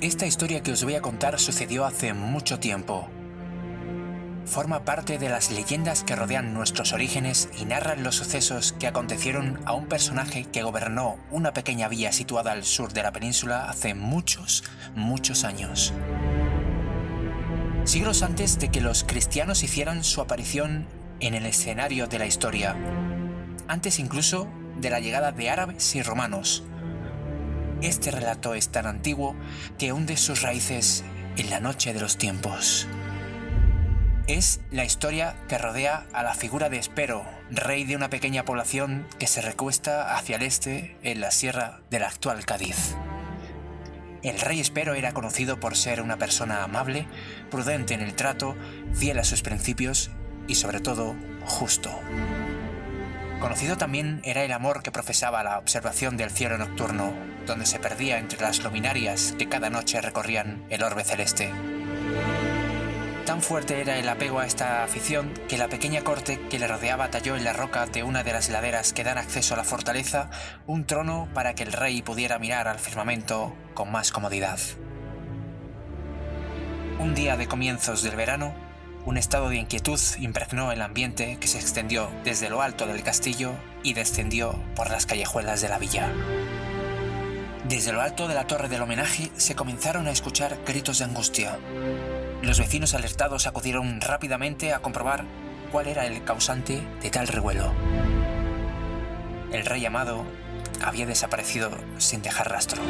Esta historia que os voy a contar sucedió hace mucho tiempo. Forma parte de las leyendas que rodean nuestros orígenes y narran los sucesos que acontecieron a un personaje que gobernó una pequeña villa situada al sur de la península hace muchos, muchos años. Siglos antes de que los cristianos hicieran su aparición en el escenario de la historia, antes incluso de la llegada de árabes y romanos, este relato es tan antiguo que hunde sus raíces en la noche de los tiempos. Es la historia que rodea a la figura de Espero, rey de una pequeña población que se recuesta hacia el este en la sierra del actual Cádiz. El rey Espero era conocido por ser una persona amable, prudente en el trato, fiel a sus principios y sobre todo justo. Conocido también era el amor que profesaba la observación del cielo nocturno, donde se perdía entre las luminarias que cada noche recorrían el orbe celeste. Tan fuerte era el apego a esta afición que la pequeña corte que le rodeaba talló en la roca de una de las laderas que dan acceso a la fortaleza un trono para que el rey pudiera mirar al firmamento con más comodidad. Un día de comienzos del verano, un estado de inquietud impregnó el ambiente que se extendió desde lo alto del castillo y descendió por las callejuelas de la villa. Desde lo alto de la torre del homenaje se comenzaron a escuchar gritos de angustia. Los vecinos alertados acudieron rápidamente a comprobar cuál era el causante de tal revuelo. El rey amado había desaparecido sin dejar rastro.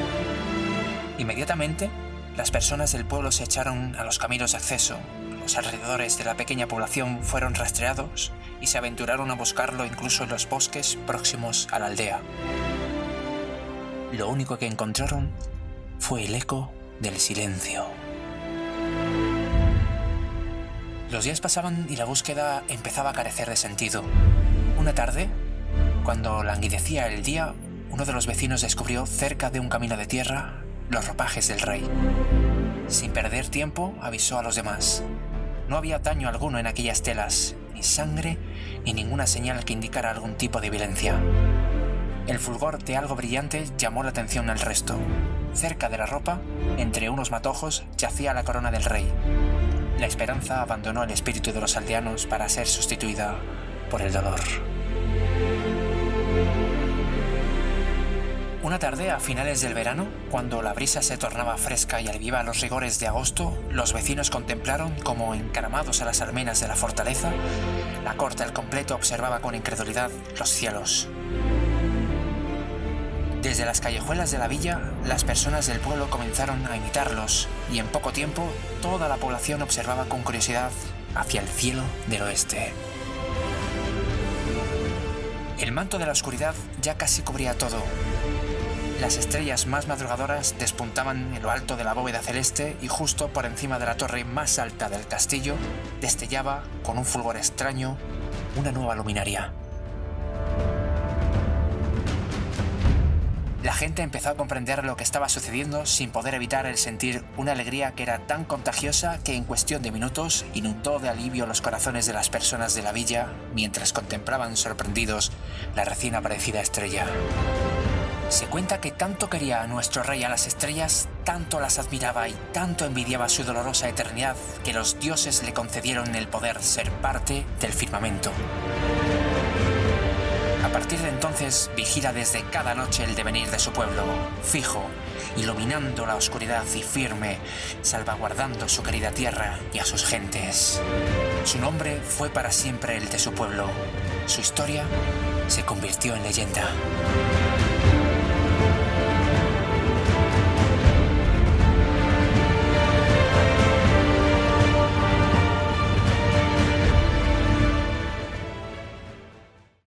Inmediatamente, las personas del pueblo se echaron a los caminos de acceso los alrededores de la pequeña población fueron rastreados y se aventuraron a buscarlo incluso en los bosques próximos a la aldea. Lo único que encontraron fue el eco del silencio. Los días pasaban y la búsqueda empezaba a carecer de sentido. Una tarde, cuando languidecía el día, uno de los vecinos descubrió cerca de un camino de tierra los ropajes del rey. Sin perder tiempo, avisó a los demás. No había daño alguno en aquellas telas, ni sangre, ni ninguna señal que indicara algún tipo de violencia. El fulgor de algo brillante llamó la atención al resto. Cerca de la ropa, entre unos matojos, yacía la corona del rey. La esperanza abandonó el espíritu de los aldeanos para ser sustituida por el dolor. Una tarde a finales del verano, cuando la brisa se tornaba fresca y aliviaba los rigores de agosto, los vecinos contemplaron como, encaramados a las almenas de la fortaleza, la corte al completo observaba con incredulidad los cielos. Desde las callejuelas de la villa, las personas del pueblo comenzaron a imitarlos, y en poco tiempo toda la población observaba con curiosidad hacia el cielo del oeste. El manto de la oscuridad ya casi cubría todo, las estrellas más madrugadoras despuntaban en lo alto de la bóveda celeste y justo por encima de la torre más alta del castillo destellaba, con un fulgor extraño, una nueva luminaria. La gente empezó a comprender lo que estaba sucediendo sin poder evitar el sentir una alegría que era tan contagiosa que en cuestión de minutos inundó de alivio los corazones de las personas de la villa mientras contemplaban sorprendidos la recién aparecida estrella. Se cuenta que tanto quería a nuestro rey a las estrellas, tanto las admiraba y tanto envidiaba su dolorosa eternidad, que los dioses le concedieron el poder ser parte del firmamento. A partir de entonces vigila desde cada noche el devenir de su pueblo, fijo, iluminando la oscuridad y firme, salvaguardando su querida tierra y a sus gentes. Su nombre fue para siempre el de su pueblo. Su historia se convirtió en leyenda.